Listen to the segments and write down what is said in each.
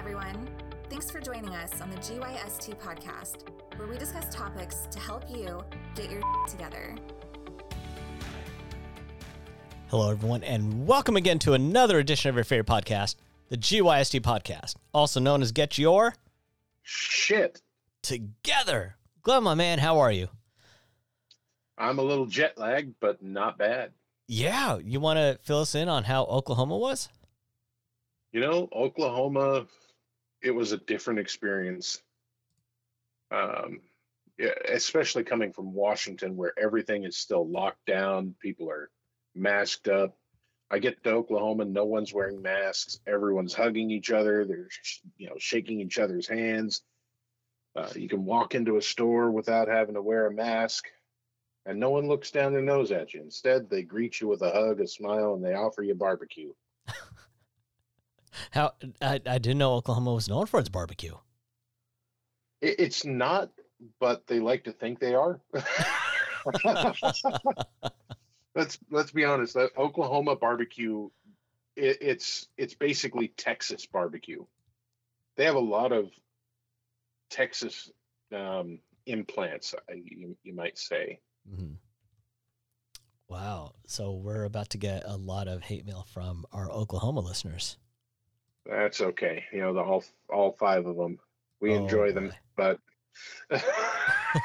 everyone. Thanks for joining us on the GYST podcast, where we discuss topics to help you get your together. Hello, everyone, and welcome again to another edition of your favorite podcast, the GYST podcast, also known as Get Your Shit. Together. Glenn, my man, how are you? I'm a little jet lagged, but not bad. Yeah, you want to fill us in on how Oklahoma was? You know, Oklahoma, it was a different experience. Um, especially coming from Washington, where everything is still locked down, people are masked up. I get to Oklahoma, no one's wearing masks. Everyone's hugging each other. They're, you know, shaking each other's hands. Uh, you can walk into a store without having to wear a mask, and no one looks down their nose at you. Instead, they greet you with a hug, a smile, and they offer you barbecue. How I, I didn't know Oklahoma was known for its barbecue. It, it's not, but they like to think they are. let's let's be honest. That Oklahoma barbecue, it, it's it's basically Texas barbecue. They have a lot of Texas um, implants, you, you might say. Mm-hmm. Wow. So we're about to get a lot of hate mail from our Oklahoma listeners. That's okay. You know, the all all five of them. We oh, enjoy them, but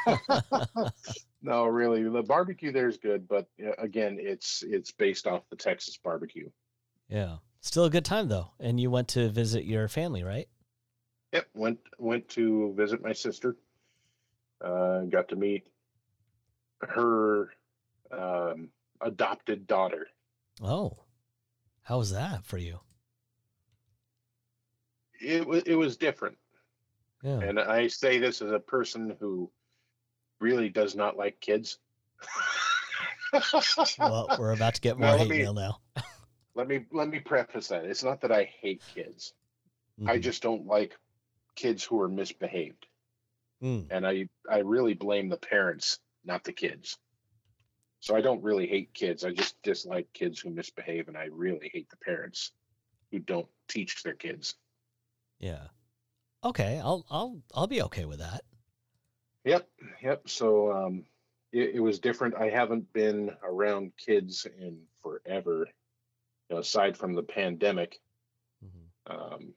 no, really, the barbecue there is good, but again, it's it's based off the Texas barbecue. Yeah, still a good time though. And you went to visit your family, right? Yep went went to visit my sister. Uh, got to meet her um, adopted daughter. Oh, how was that for you? It was it was different. Yeah. And I say this as a person who really does not like kids. well, we're about to get more hate me, mail now. let me let me preface that. It's not that I hate kids. Mm-hmm. I just don't like kids who are misbehaved. Mm. And I I really blame the parents, not the kids. So I don't really hate kids. I just dislike kids who misbehave and I really hate the parents who don't teach their kids. Yeah. Okay, I'll I'll I'll be okay with that. Yep, yep. So um it, it was different. I haven't been around kids in forever, you know, aside from the pandemic. Mm-hmm. Um,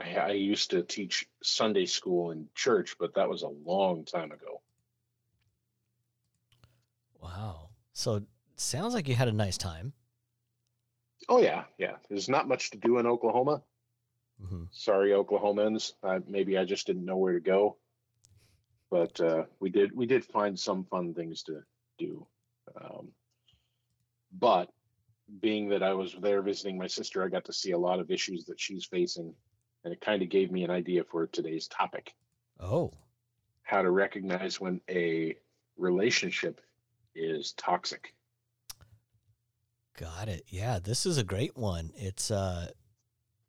I, I used to teach Sunday school in church, but that was a long time ago. Wow. So sounds like you had a nice time. Oh yeah, yeah. There's not much to do in Oklahoma. Mm-hmm. Sorry, Oklahomans. I, maybe I just didn't know where to go, but uh, we did. We did find some fun things to do. Um, but being that I was there visiting my sister, I got to see a lot of issues that she's facing and it kind of gave me an idea for today's topic. Oh. How to recognize when a relationship is toxic. Got it. Yeah, this is a great one. It's uh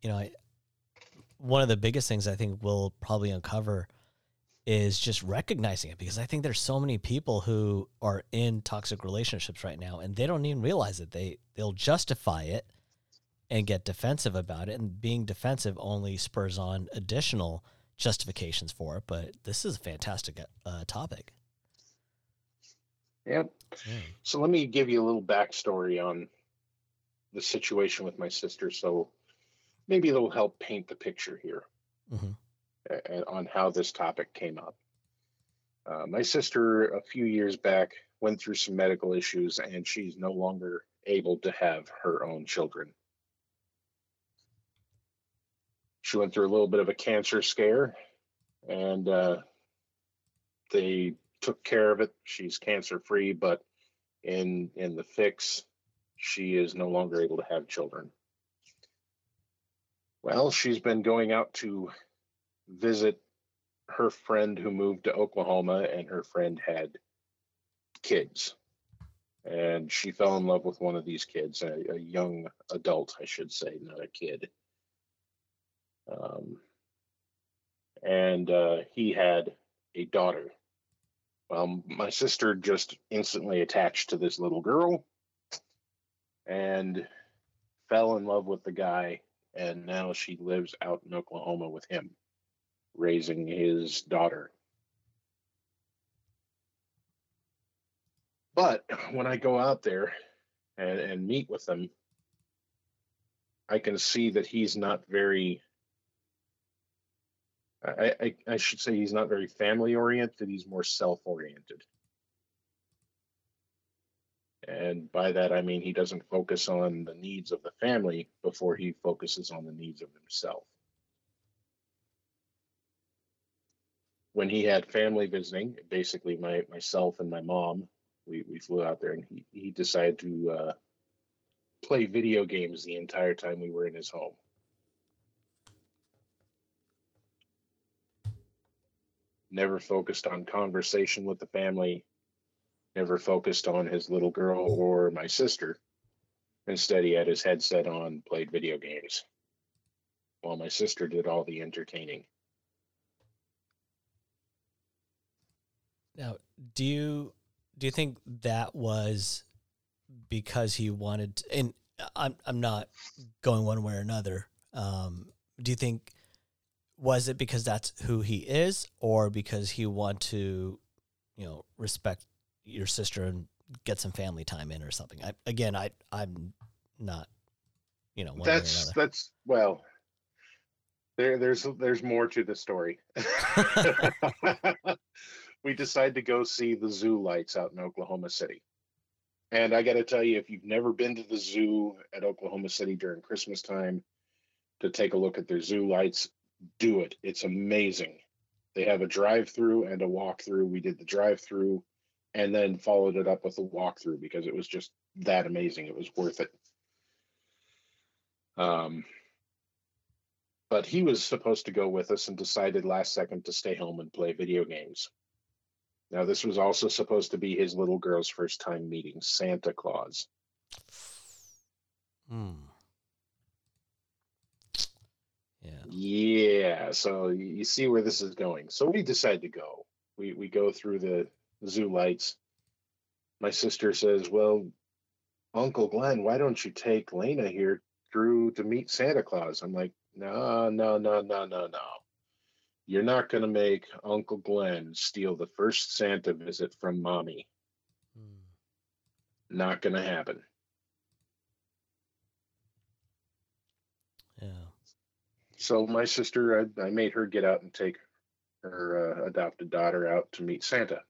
you know, I, one of the biggest things I think we'll probably uncover is just recognizing it because I think there's so many people who are in toxic relationships right now and they don't even realize it. They they'll justify it and get defensive about it. And being defensive only spurs on additional justifications for it. But this is a fantastic uh, topic. Yep. Mm. So let me give you a little backstory on the situation with my sister. So maybe it'll help paint the picture here mm-hmm. on how this topic came up. Uh, my sister, a few years back, went through some medical issues and she's no longer able to have her own children. she went through a little bit of a cancer scare and uh, they took care of it. She's cancer free, but in in the fix, she is no longer able to have children. Well, she's been going out to visit her friend who moved to Oklahoma, and her friend had kids. And she fell in love with one of these kids, a, a young adult, I should say, not a kid. Um, and uh, he had a daughter. Well, my sister just instantly attached to this little girl and fell in love with the guy and now she lives out in Oklahoma with him, raising his daughter. But when I go out there and, and meet with them, I can see that he's not very I, I, I should say he's not very family oriented, he's more self oriented. And by that, I mean he doesn't focus on the needs of the family before he focuses on the needs of himself. When he had family visiting, basically my myself and my mom, we, we flew out there and he, he decided to uh, play video games the entire time we were in his home. never focused on conversation with the family, never focused on his little girl or my sister. Instead, he had his headset on, played video games, while my sister did all the entertaining. Now, do you do you think that was because he wanted to, and I'm I'm not going one way or another. Um, do you think was it because that's who he is or because he want to you know respect your sister and get some family time in or something I, again i i'm not you know that's that's well there there's there's more to the story we decide to go see the zoo lights out in oklahoma city and i got to tell you if you've never been to the zoo at oklahoma city during christmas time to take a look at their zoo lights do it. It's amazing. They have a drive through and a walk through. We did the drive through and then followed it up with a walkthrough because it was just that amazing. It was worth it. Um, but he was supposed to go with us and decided last second to stay home and play video games. Now, this was also supposed to be his little girl's first time meeting Santa Claus. Hmm. Yeah, so you see where this is going. So we decide to go. We we go through the zoo lights. My sister says, "Well, Uncle Glenn, why don't you take Lena here through to meet Santa Claus?" I'm like, "No, no, no, no, no, no. You're not going to make Uncle Glenn steal the first Santa visit from Mommy. Hmm. Not going to happen." Yeah. So my sister, I, I, made her get out and take her uh, adopted daughter out to meet Santa.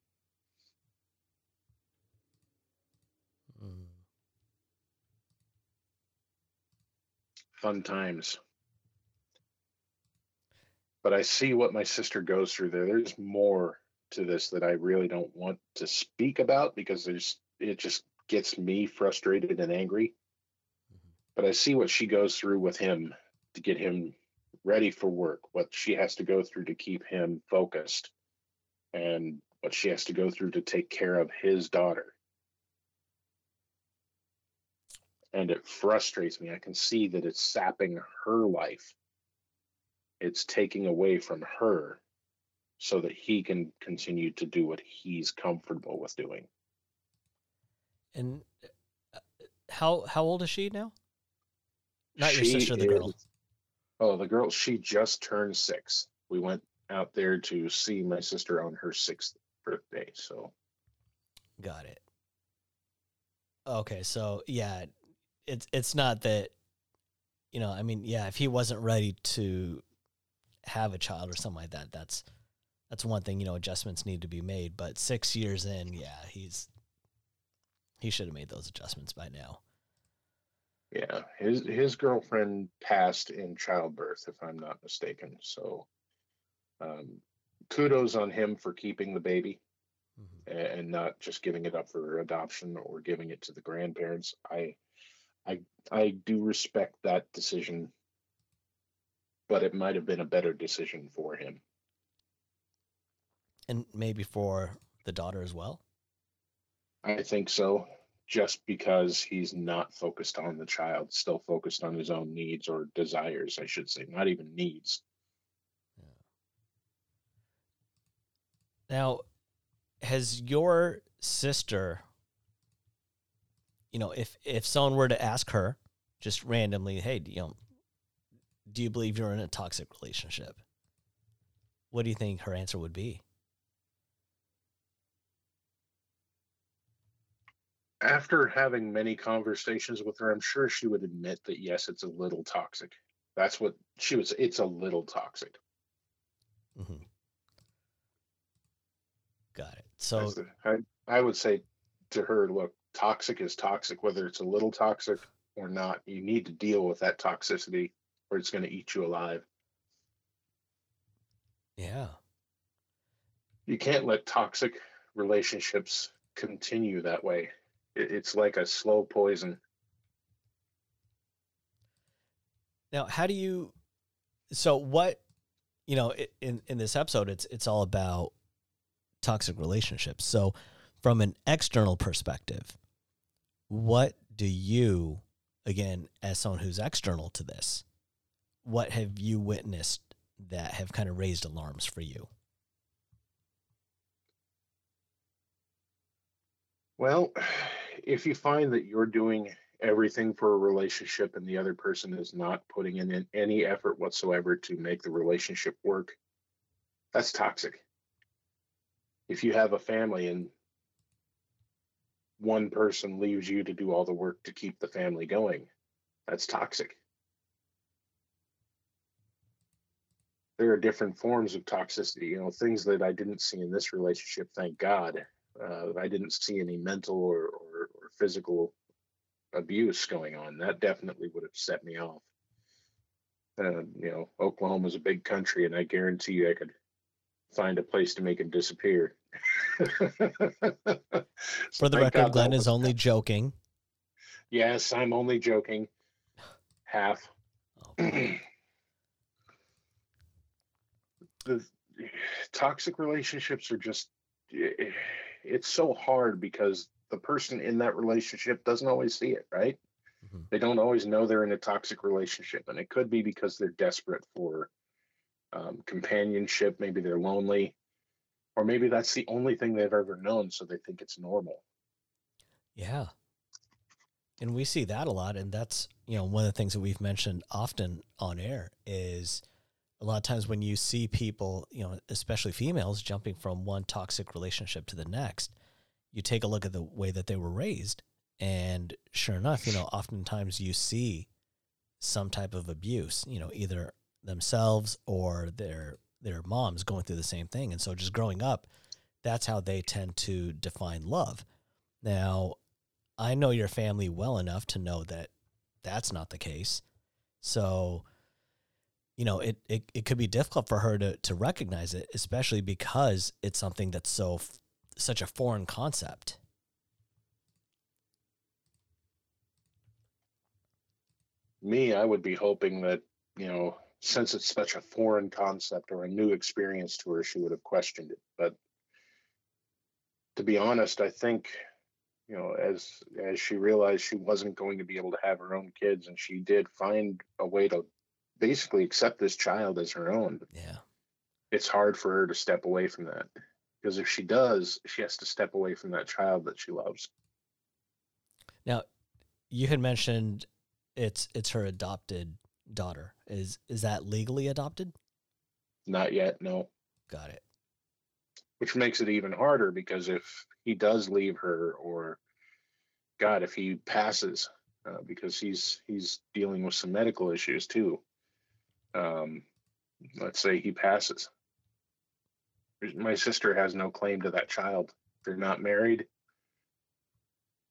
Fun times. But I see what my sister goes through there. There's more to this that I really don't want to speak about because there's it just gets me frustrated and angry. But I see what she goes through with him to get him ready for work, what she has to go through to keep him focused, and what she has to go through to take care of his daughter. And it frustrates me. I can see that it's sapping her life. It's taking away from her so that he can continue to do what he's comfortable with doing. And uh, how how old is she now? Not she your sister, the is, girl. Oh, the girl, she just turned six. We went out there to see my sister on her sixth birthday. So, got it. Okay, so yeah, it's it's not that, you know, I mean, yeah, if he wasn't ready to have a child or something like that, that's that's one thing. You know, adjustments need to be made. But six years in, yeah, he's he should have made those adjustments by now. Yeah, his his girlfriend passed in childbirth, if I'm not mistaken. So, um, kudos on him for keeping the baby mm-hmm. and not just giving it up for adoption or giving it to the grandparents. I, I, I do respect that decision, but it might have been a better decision for him, and maybe for the daughter as well. I think so just because he's not focused on the child, still focused on his own needs or desires, I should say, not even needs. Now, has your sister, you know, if if someone were to ask her just randomly, hey, do you know, do you believe you're in a toxic relationship? What do you think her answer would be? After having many conversations with her, I'm sure she would admit that yes, it's a little toxic. That's what she was. It's a little toxic. Mm-hmm. Got it. So I, I would say to her, look, toxic is toxic, whether it's a little toxic or not. You need to deal with that toxicity or it's going to eat you alive. Yeah. You can't let toxic relationships continue that way. It's like a slow poison. Now, how do you? So, what you know, in in this episode, it's it's all about toxic relationships. So, from an external perspective, what do you, again, as someone who's external to this, what have you witnessed that have kind of raised alarms for you? Well, if you find that you're doing everything for a relationship and the other person is not putting in any effort whatsoever to make the relationship work, that's toxic. If you have a family and one person leaves you to do all the work to keep the family going, that's toxic. There are different forms of toxicity, you know, things that I didn't see in this relationship, thank God. Uh, I didn't see any mental or, or, or physical abuse going on. That definitely would have set me off. Uh, you know, Oklahoma is a big country, and I guarantee you I could find a place to make him disappear. For the record, God Glenn is only joking. Yes, I'm only joking. Half. Oh, the toxic relationships are just it's so hard because the person in that relationship doesn't always see it, right? Mm-hmm. They don't always know they're in a toxic relationship, and it could be because they're desperate for um, companionship. Maybe they're lonely, or maybe that's the only thing they've ever known, so they think it's normal. Yeah, and we see that a lot, and that's you know one of the things that we've mentioned often on air is a lot of times when you see people, you know, especially females jumping from one toxic relationship to the next, you take a look at the way that they were raised. And sure enough, you know, oftentimes you see some type of abuse, you know, either themselves or their their moms going through the same thing. And so just growing up, that's how they tend to define love. Now, I know your family well enough to know that that's not the case. So, you know, it, it, it could be difficult for her to, to recognize it, especially because it's something that's so such a foreign concept. Me, I would be hoping that, you know, since it's such a foreign concept or a new experience to her, she would have questioned it. But to be honest, I think, you know, as as she realized she wasn't going to be able to have her own kids, and she did find a way to basically accept this child as her own. Yeah. It's hard for her to step away from that because if she does, she has to step away from that child that she loves. Now, you had mentioned it's it's her adopted daughter. Is is that legally adopted? Not yet, no. Got it. Which makes it even harder because if he does leave her or God, if he passes, uh, because he's he's dealing with some medical issues too. Um, let's say he passes, my sister has no claim to that child. They're not married.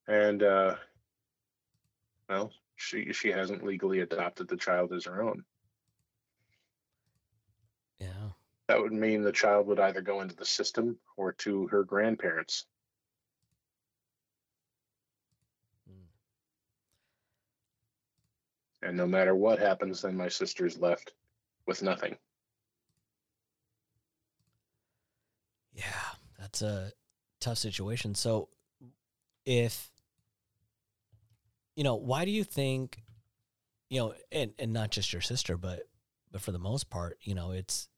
And uh well, she she hasn't legally adopted the child as her own. Yeah. That would mean the child would either go into the system or to her grandparents. Hmm. And no matter what happens, then my sister's left with nothing. Yeah, that's a tough situation. So, if you know, why do you think, you know, and and not just your sister, but but for the most part, you know, it's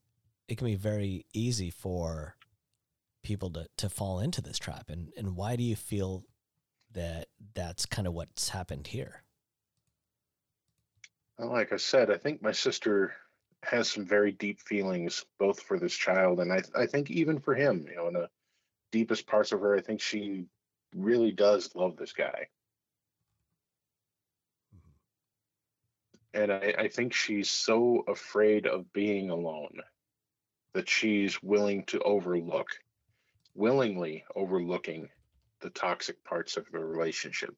it can be very easy for people to to fall into this trap. And and why do you feel that that's kind of what's happened here? like I said, I think my sister has some very deep feelings both for this child and I I think even for him, you know, in the deepest parts of her, I think she really does love this guy. And I, I think she's so afraid of being alone that she's willing to overlook, willingly overlooking the toxic parts of the relationship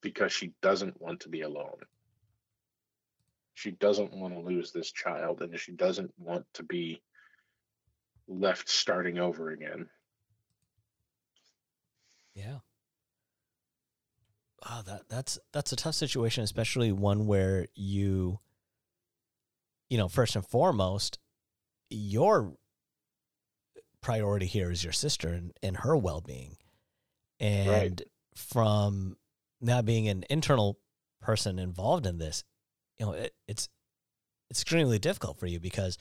because she doesn't want to be alone. She doesn't want to lose this child and she doesn't want to be left starting over again. Yeah. Oh, that that's that's a tough situation, especially one where you you know, first and foremost, your priority here is your sister and, and her well being. And right. from now being an internal person involved in this, you know, it, it's it's extremely difficult for you because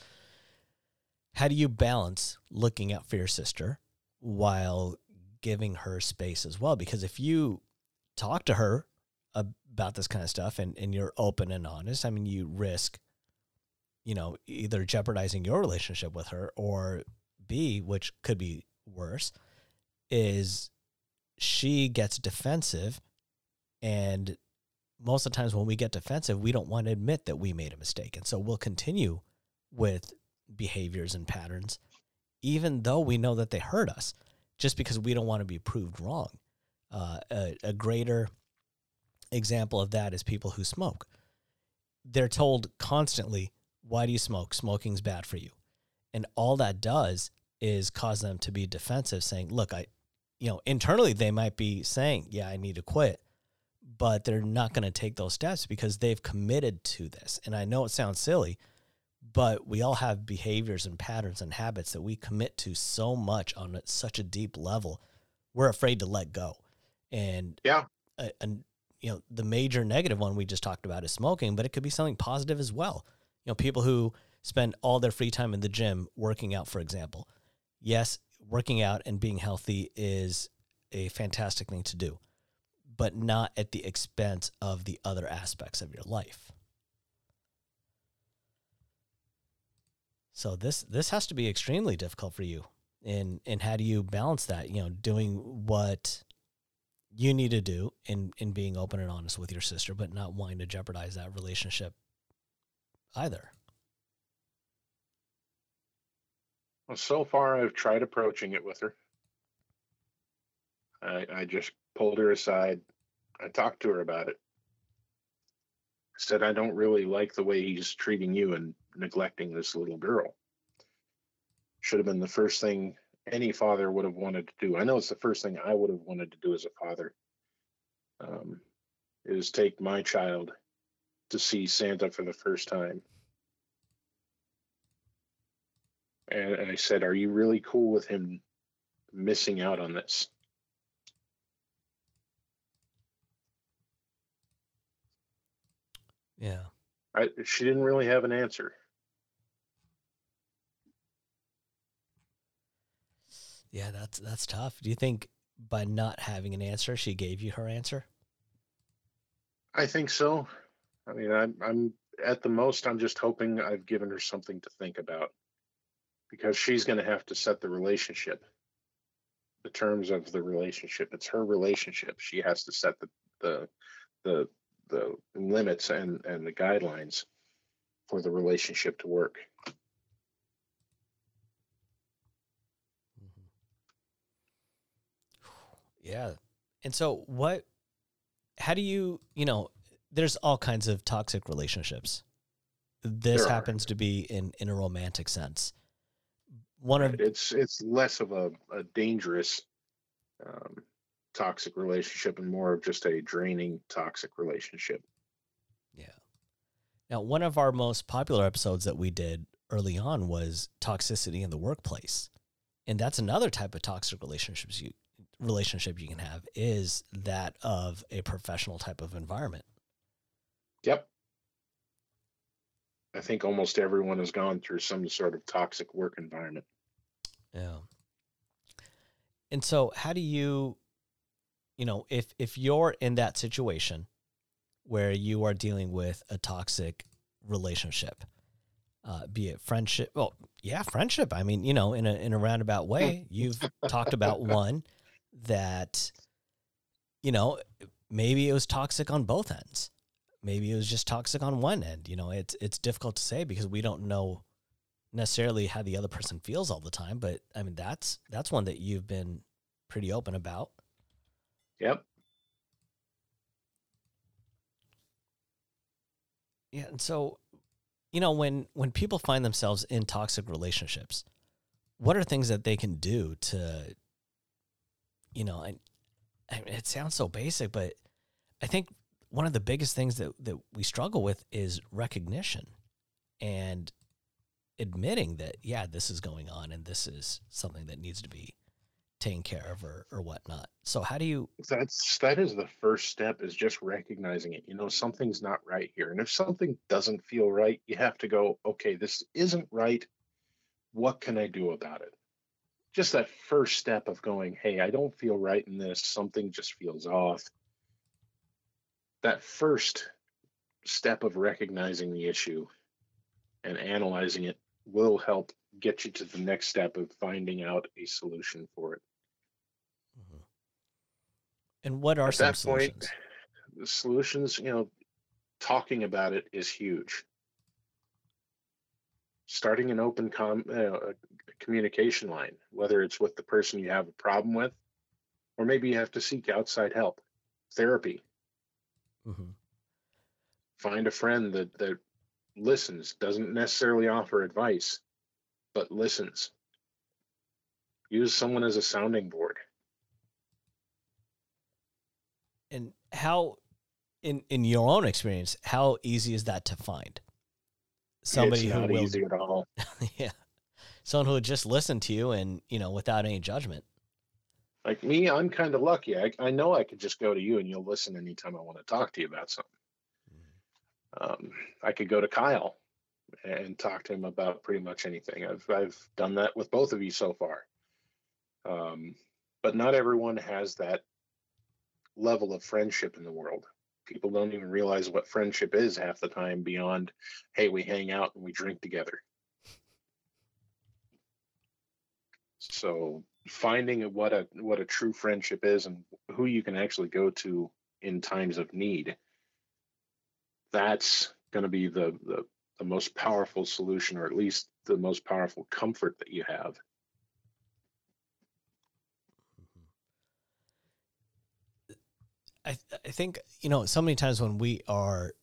how do you balance looking out for your sister while giving her space as well? Because if you talk to her about this kind of stuff and, and you're open and honest, I mean, you risk, you know, either jeopardizing your relationship with her or B, which could be worse, is she gets defensive and most of the times when we get defensive, we don't want to admit that we made a mistake. And so we'll continue with behaviors and patterns, even though we know that they hurt us, just because we don't want to be proved wrong. Uh, a, a greater example of that is people who smoke. They're told constantly, why do you smoke? Smoking's bad for you. And all that does is cause them to be defensive, saying, look, I, you know, internally they might be saying, yeah, I need to quit, but they're not going to take those steps because they've committed to this. And I know it sounds silly, but we all have behaviors and patterns and habits that we commit to so much on such a deep level we're afraid to let go and yeah and you know the major negative one we just talked about is smoking but it could be something positive as well you know people who spend all their free time in the gym working out for example yes working out and being healthy is a fantastic thing to do but not at the expense of the other aspects of your life So this this has to be extremely difficult for you. And and how do you balance that? You know, doing what you need to do in in being open and honest with your sister, but not wanting to jeopardize that relationship either. Well, so far I've tried approaching it with her. I, I just pulled her aside. I talked to her about it. Said I don't really like the way he's treating you and neglecting this little girl. Should have been the first thing any father would have wanted to do. I know it's the first thing I would have wanted to do as a father. Um, is take my child to see Santa for the first time. And, and I said, Are you really cool with him missing out on this? Yeah. I, she didn't really have an answer. Yeah, that's that's tough. Do you think by not having an answer, she gave you her answer? I think so. I mean, I'm, I'm at the most, I'm just hoping I've given her something to think about because she's going to have to set the relationship, the terms of the relationship. It's her relationship. She has to set the the the the limits and and the guidelines for the relationship to work. Yeah. And so what how do you, you know, there's all kinds of toxic relationships. This there happens are. to be in in a romantic sense. One of it's it's less of a, a dangerous um, toxic relationship and more of just a draining toxic relationship. Yeah. Now, one of our most popular episodes that we did early on was toxicity in the workplace. And that's another type of toxic relationships you relationship you can have is that of a professional type of environment. Yep. I think almost everyone has gone through some sort of toxic work environment. Yeah. And so how do you you know, if if you're in that situation where you are dealing with a toxic relationship, uh, be it friendship. Well, yeah, friendship. I mean, you know, in a in a roundabout way, you've talked about one that, you know, maybe it was toxic on both ends. Maybe it was just toxic on one end. You know, it's it's difficult to say because we don't know necessarily how the other person feels all the time. But I mean, that's that's one that you've been pretty open about. Yep. Yeah, and so, you know, when when people find themselves in toxic relationships, what are things that they can do to, you know, I, I it sounds so basic, but I think one of the biggest things that that we struggle with is recognition, and admitting that yeah, this is going on and this is something that needs to be taken care of or or whatnot. So how do you? That's that is the first step is just recognizing it. You know, something's not right here. And if something doesn't feel right, you have to go, okay, this isn't right. What can I do about it? Just that first step of going, hey, I don't feel right in this. Something just feels off. That first step of recognizing the issue and analyzing it will help get you to the next step of finding out a solution for it. And what are At some that solutions? point, the solutions, you know, talking about it is huge. Starting an open com, uh, communication line, whether it's with the person you have a problem with, or maybe you have to seek outside help, therapy. Mhm. Find a friend that that listens, doesn't necessarily offer advice, but listens. Use someone as a sounding board. And how, in in your own experience, how easy is that to find? Somebody it's who not will, easy at all. yeah, someone who would just listen to you and you know without any judgment. Like me, I'm kind of lucky. I, I know I could just go to you and you'll listen anytime I want to talk to you about something. Um, I could go to Kyle and talk to him about pretty much anything. I've I've done that with both of you so far. Um, but not everyone has that level of friendship in the world. People don't even realize what friendship is half the time beyond, hey, we hang out and we drink together. So finding what a what a true friendship is and who you can actually go to in times of need that's going to be the, the the most powerful solution or at least the most powerful comfort that you have I I think you know so many times when we are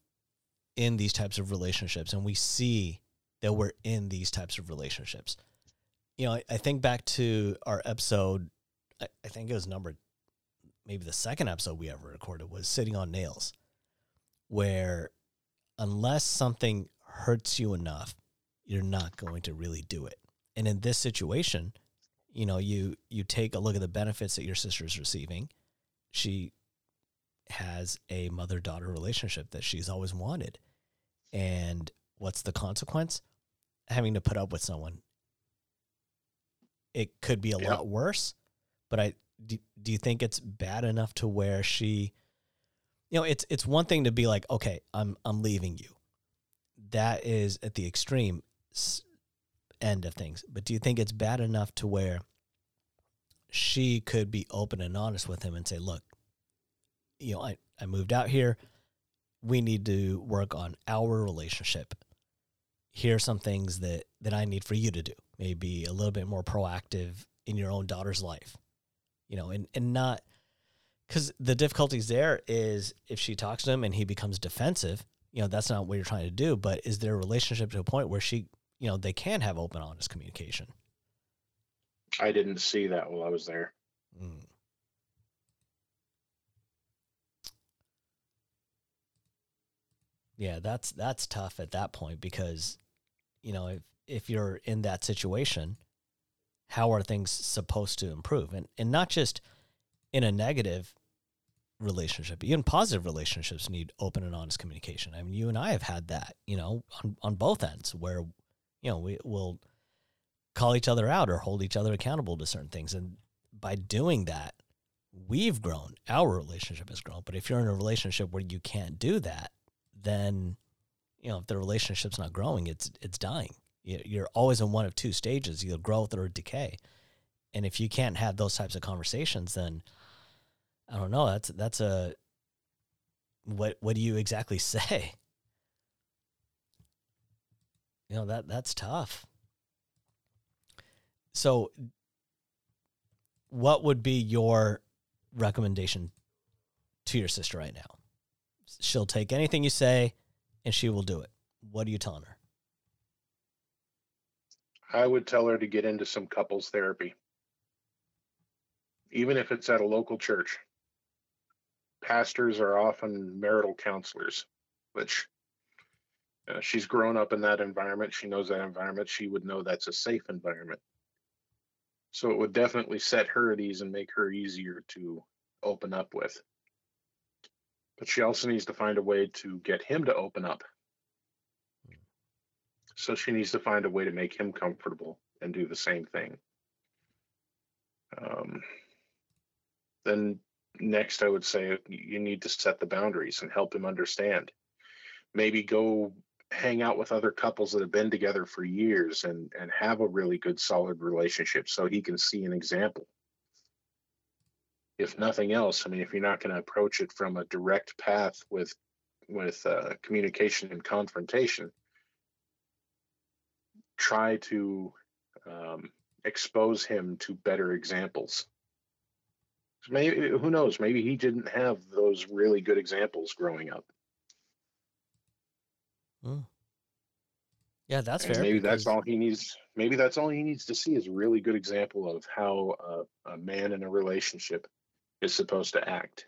in these types of relationships and we see that we're in these types of relationships. You know, I, I think back to our episode. I, I think it was number maybe the second episode we ever recorded was sitting on nails, where unless something hurts you enough, you're not going to really do it. And in this situation, you know, you you take a look at the benefits that your sister's receiving. She has a mother daughter relationship that she's always wanted. And what's the consequence? Having to put up with someone. It could be a Yeah. lot worse, but I do, do you think it's bad enough to where she you know, it's it's one thing to be like, "Okay, I'm I'm leaving you." That is at the extreme end of things. But do you think it's bad enough to where she could be open and honest with him and say, "Look, you know, I, I moved out here. We need to work on our relationship. Here are some things that, that I need for you to do. Maybe a little bit more proactive in your own daughter's life, you know, and, and not because the difficulties there is if she talks to him and he becomes defensive, you know, that's not what you're trying to do. But is there a relationship to a point where she, you know, they can have open, honest communication? i didn't see that while i was there Mm. Yeah, that's that's tough at that point because you know, if if you're in that situation, how are things supposed to improve? And and not just in a negative relationship, even positive relationships need open and honest communication. I mean, you and I have had that, you know, on, on both ends where, you know, we will call each other out or hold each other accountable to certain things. And by doing that, we've grown, our relationship has grown. But if you're in a relationship where you can't do that, then you know if the relationship's not growing, it's it's dying. You're always in one of two stages, either growth or decay. And if you can't have those types of conversations, then I don't know. That's that's a what what do you exactly say? You know that that's tough. So what would be your recommendation to your sister right now? She'll take anything you say and she will do it. What are you telling her? I would tell her to get into some couples therapy, even if it's at a local church. Pastors are often marital counselors, which uh, she's grown up in that environment. She knows that environment. She would know that's a safe environment. So it would definitely set her at ease and make her easier to open up with. But she also needs to find a way to get him to open up. So she needs to find a way to make him comfortable and do the same thing. Um, then next, I would say you need to set the boundaries and help him understand. Maybe go hang out with other couples that have been together for years and and have a really good solid relationship so he can see an example if nothing else i mean if you're not going to approach it from a direct path with with uh, communication and confrontation try to um, expose him to better examples maybe who knows maybe he didn't have those really good examples growing up Mm. Yeah, that's and fair. Maybe that's all he needs. Maybe that's all he needs to see is a really good example of how a, a man in a relationship is supposed to act.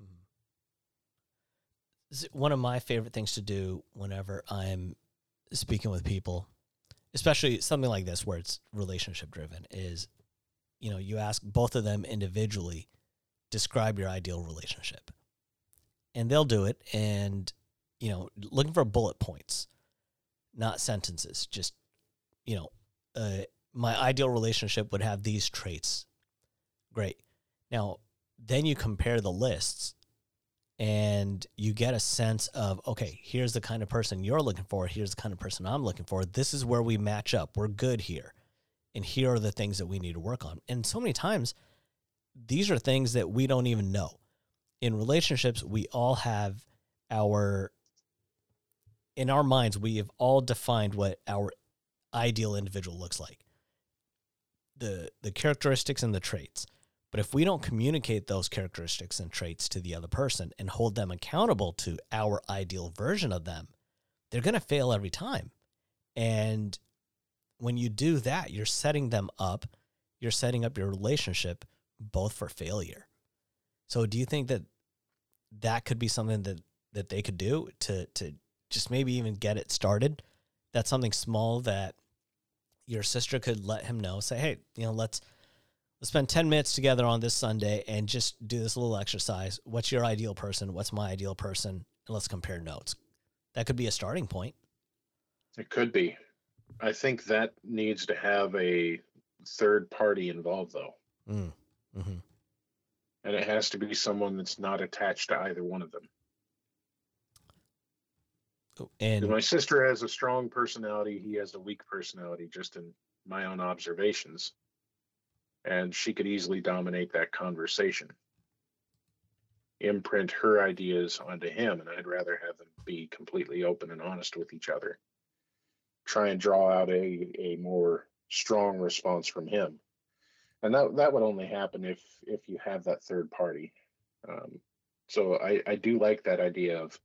Mm-hmm. One of my favorite things to do whenever I'm speaking with people, especially something like this where it's relationship driven, is you know, you ask both of them individually, describe your ideal relationship. And they'll do it. And you know, looking for bullet points, not sentences. Just, you know, uh, my ideal relationship would have these traits. Great. Now, then you compare the lists and you get a sense of okay, here's the kind of person you're looking for, here's the kind of person I'm looking for. This is where we match up. We're good here. And here are the things that we need to work on. And so many times, these are things that we don't even know. In relationships, we all have our in our minds, we have all defined what our ideal individual looks like. The the characteristics and the traits. But if we don't communicate those characteristics and traits to the other person and hold them accountable to our ideal version of them, they're going to fail every time. And when you do that, you're setting them up, you're setting up your relationship both for failure. So do you think that that could be something that that they could do to to just maybe even get it started. That's something small that your sister could let him know. Say, hey, you know, let's let's spend 10 minutes together on this Sunday and just do this little exercise. What's your ideal person? What's my ideal person? And let's compare notes. That could be a starting point. It could be. I think that needs to have a third party involved, though. Mm. Mm-hmm. And it has to be someone that's not attached to either one of them. And my sister has a strong personality. He has a weak personality, just in my own observations. And she could easily dominate that conversation, imprint her ideas onto him. And I'd rather have them be completely open and honest with each other. Try and draw out a, a more strong response from him. And that, that would only happen if, if you have that third party. Um, so I, I do like that idea of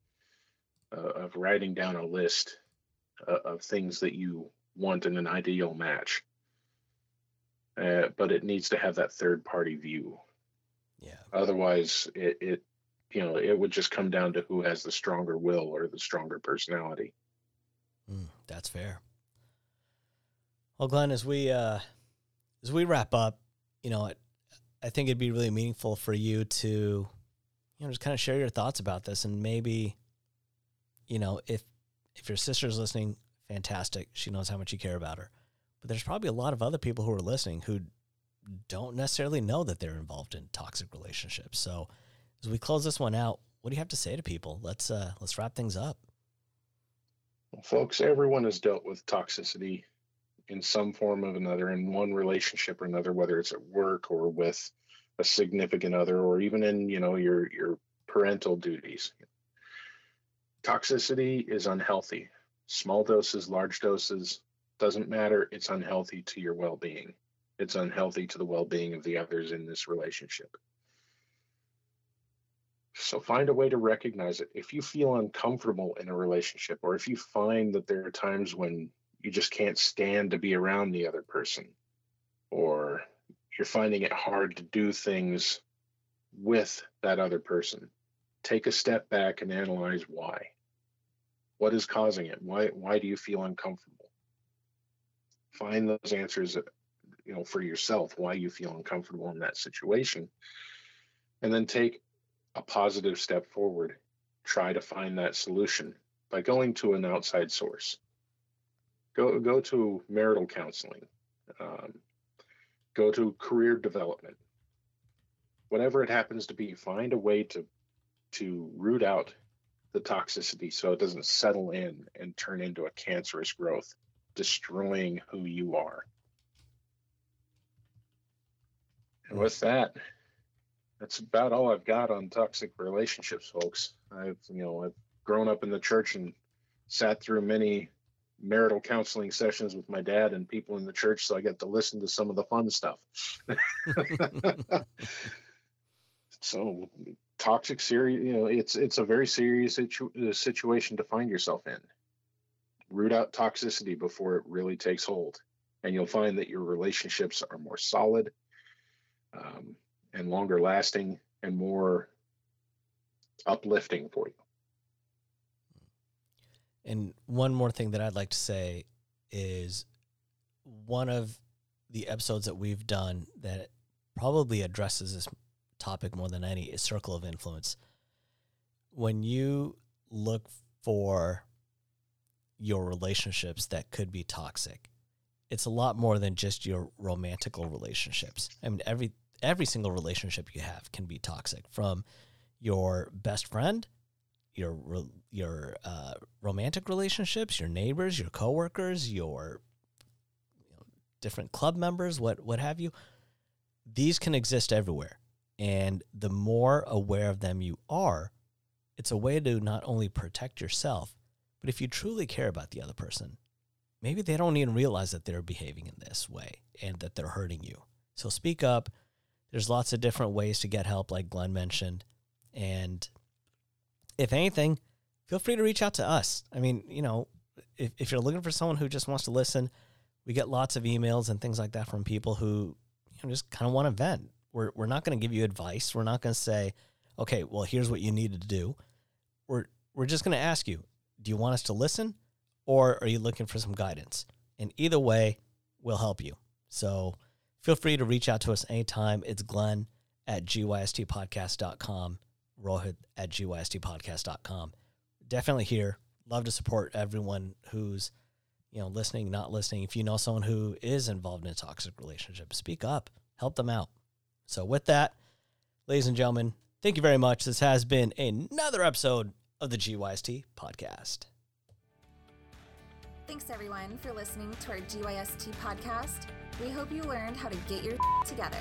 uh, of writing down a list uh, of things that you want in an ideal match. Uh, but it needs to have that third party view. Yeah. Otherwise, it, it, you know, it would just come down to who has the stronger will or the stronger personality. Mm, that's fair. Well, Glenn, as we uh, as we wrap up, you know, I, I think it'd be really meaningful for you to, you know, just kind of share your thoughts about this and maybe you know, if if your sister's listening, fantastic. She knows how much you care about her. But there's probably a lot of other people who are listening who don't necessarily know that they're involved in toxic relationships. So as we close this one out, what do you have to say to people? Let's uh let's wrap things up. Well, folks, everyone has dealt with toxicity in some form of another in one relationship or another, whether it's at work or with a significant other or even in, you know, your your parental duties. Toxicity is unhealthy. Small doses, large doses, doesn't matter. It's unhealthy to your well-being. It's unhealthy to the well-being of the others in this relationship. So find a way to recognize it. If you feel uncomfortable in a relationship, or if you find that there are times when you just can't stand to be around the other person, or you're finding it hard to do things with that other person, take a step back and analyze why. What is causing it? Why why do you feel uncomfortable? Find those answers you know for yourself why you feel uncomfortable in that situation and then take a positive step forward. Try to find that solution by going to an outside source. Go go to marital counseling. Um, go to career development. Whatever it happens to be, find a way to to root out the toxicity so it doesn't settle in and turn into a cancerous growth, destroying who you are. And with that, that's about all I've got on toxic relationships, folks. I've you know I've grown up in the church and sat through many marital counseling sessions with my dad and people in the church, so I get to listen to some of the fun stuff. so toxic serious you know it's it's a very serious situ- uh, situation to find yourself in root out toxicity before it really takes hold and you'll find that your relationships are more solid um, and longer lasting and more uplifting for you. And one more thing that I'd like to say is one of the episodes that we've done that probably addresses this topic more than any is circle of influence. When you look for your relationships that could be toxic, it's a lot more than just your romantical relationships. I mean, every every single relationship you have can be toxic from your best friend your your uh, romantic relationships your neighbors your coworkers your you know, different club members what what have you. These can exist everywhere. And the more aware of them you are it's a way to not only protect yourself but if you truly care about the other person maybe they don't even realize that they're behaving in this way and that they're hurting you so speak up there's lots of different ways to get help, like Glenn mentioned. And if anything, feel free to reach out to us. I mean, you know, if, if you're looking for someone who just wants to listen, we get lots of emails and things like that from people who you know, just kind of want to vent. We're, we're not going to give you advice. We're not going to say, okay, well, here's what you need to do. We're, we're just going to ask you, do you want us to listen or are you looking for some guidance? And either way, we'll help you. So, feel free to reach out to us anytime. It's Glenn at gystpodcast.com, Rohit at gystpodcast.com. Definitely here. Love to support everyone who's, you know, listening, not listening. If you know someone who is involved in a toxic relationship, speak up, help them out. So with that, ladies and gentlemen, thank you very much. This has been another episode of the GYST podcast. Thanks everyone for listening to our GYST podcast. We hope you learned how to get your together.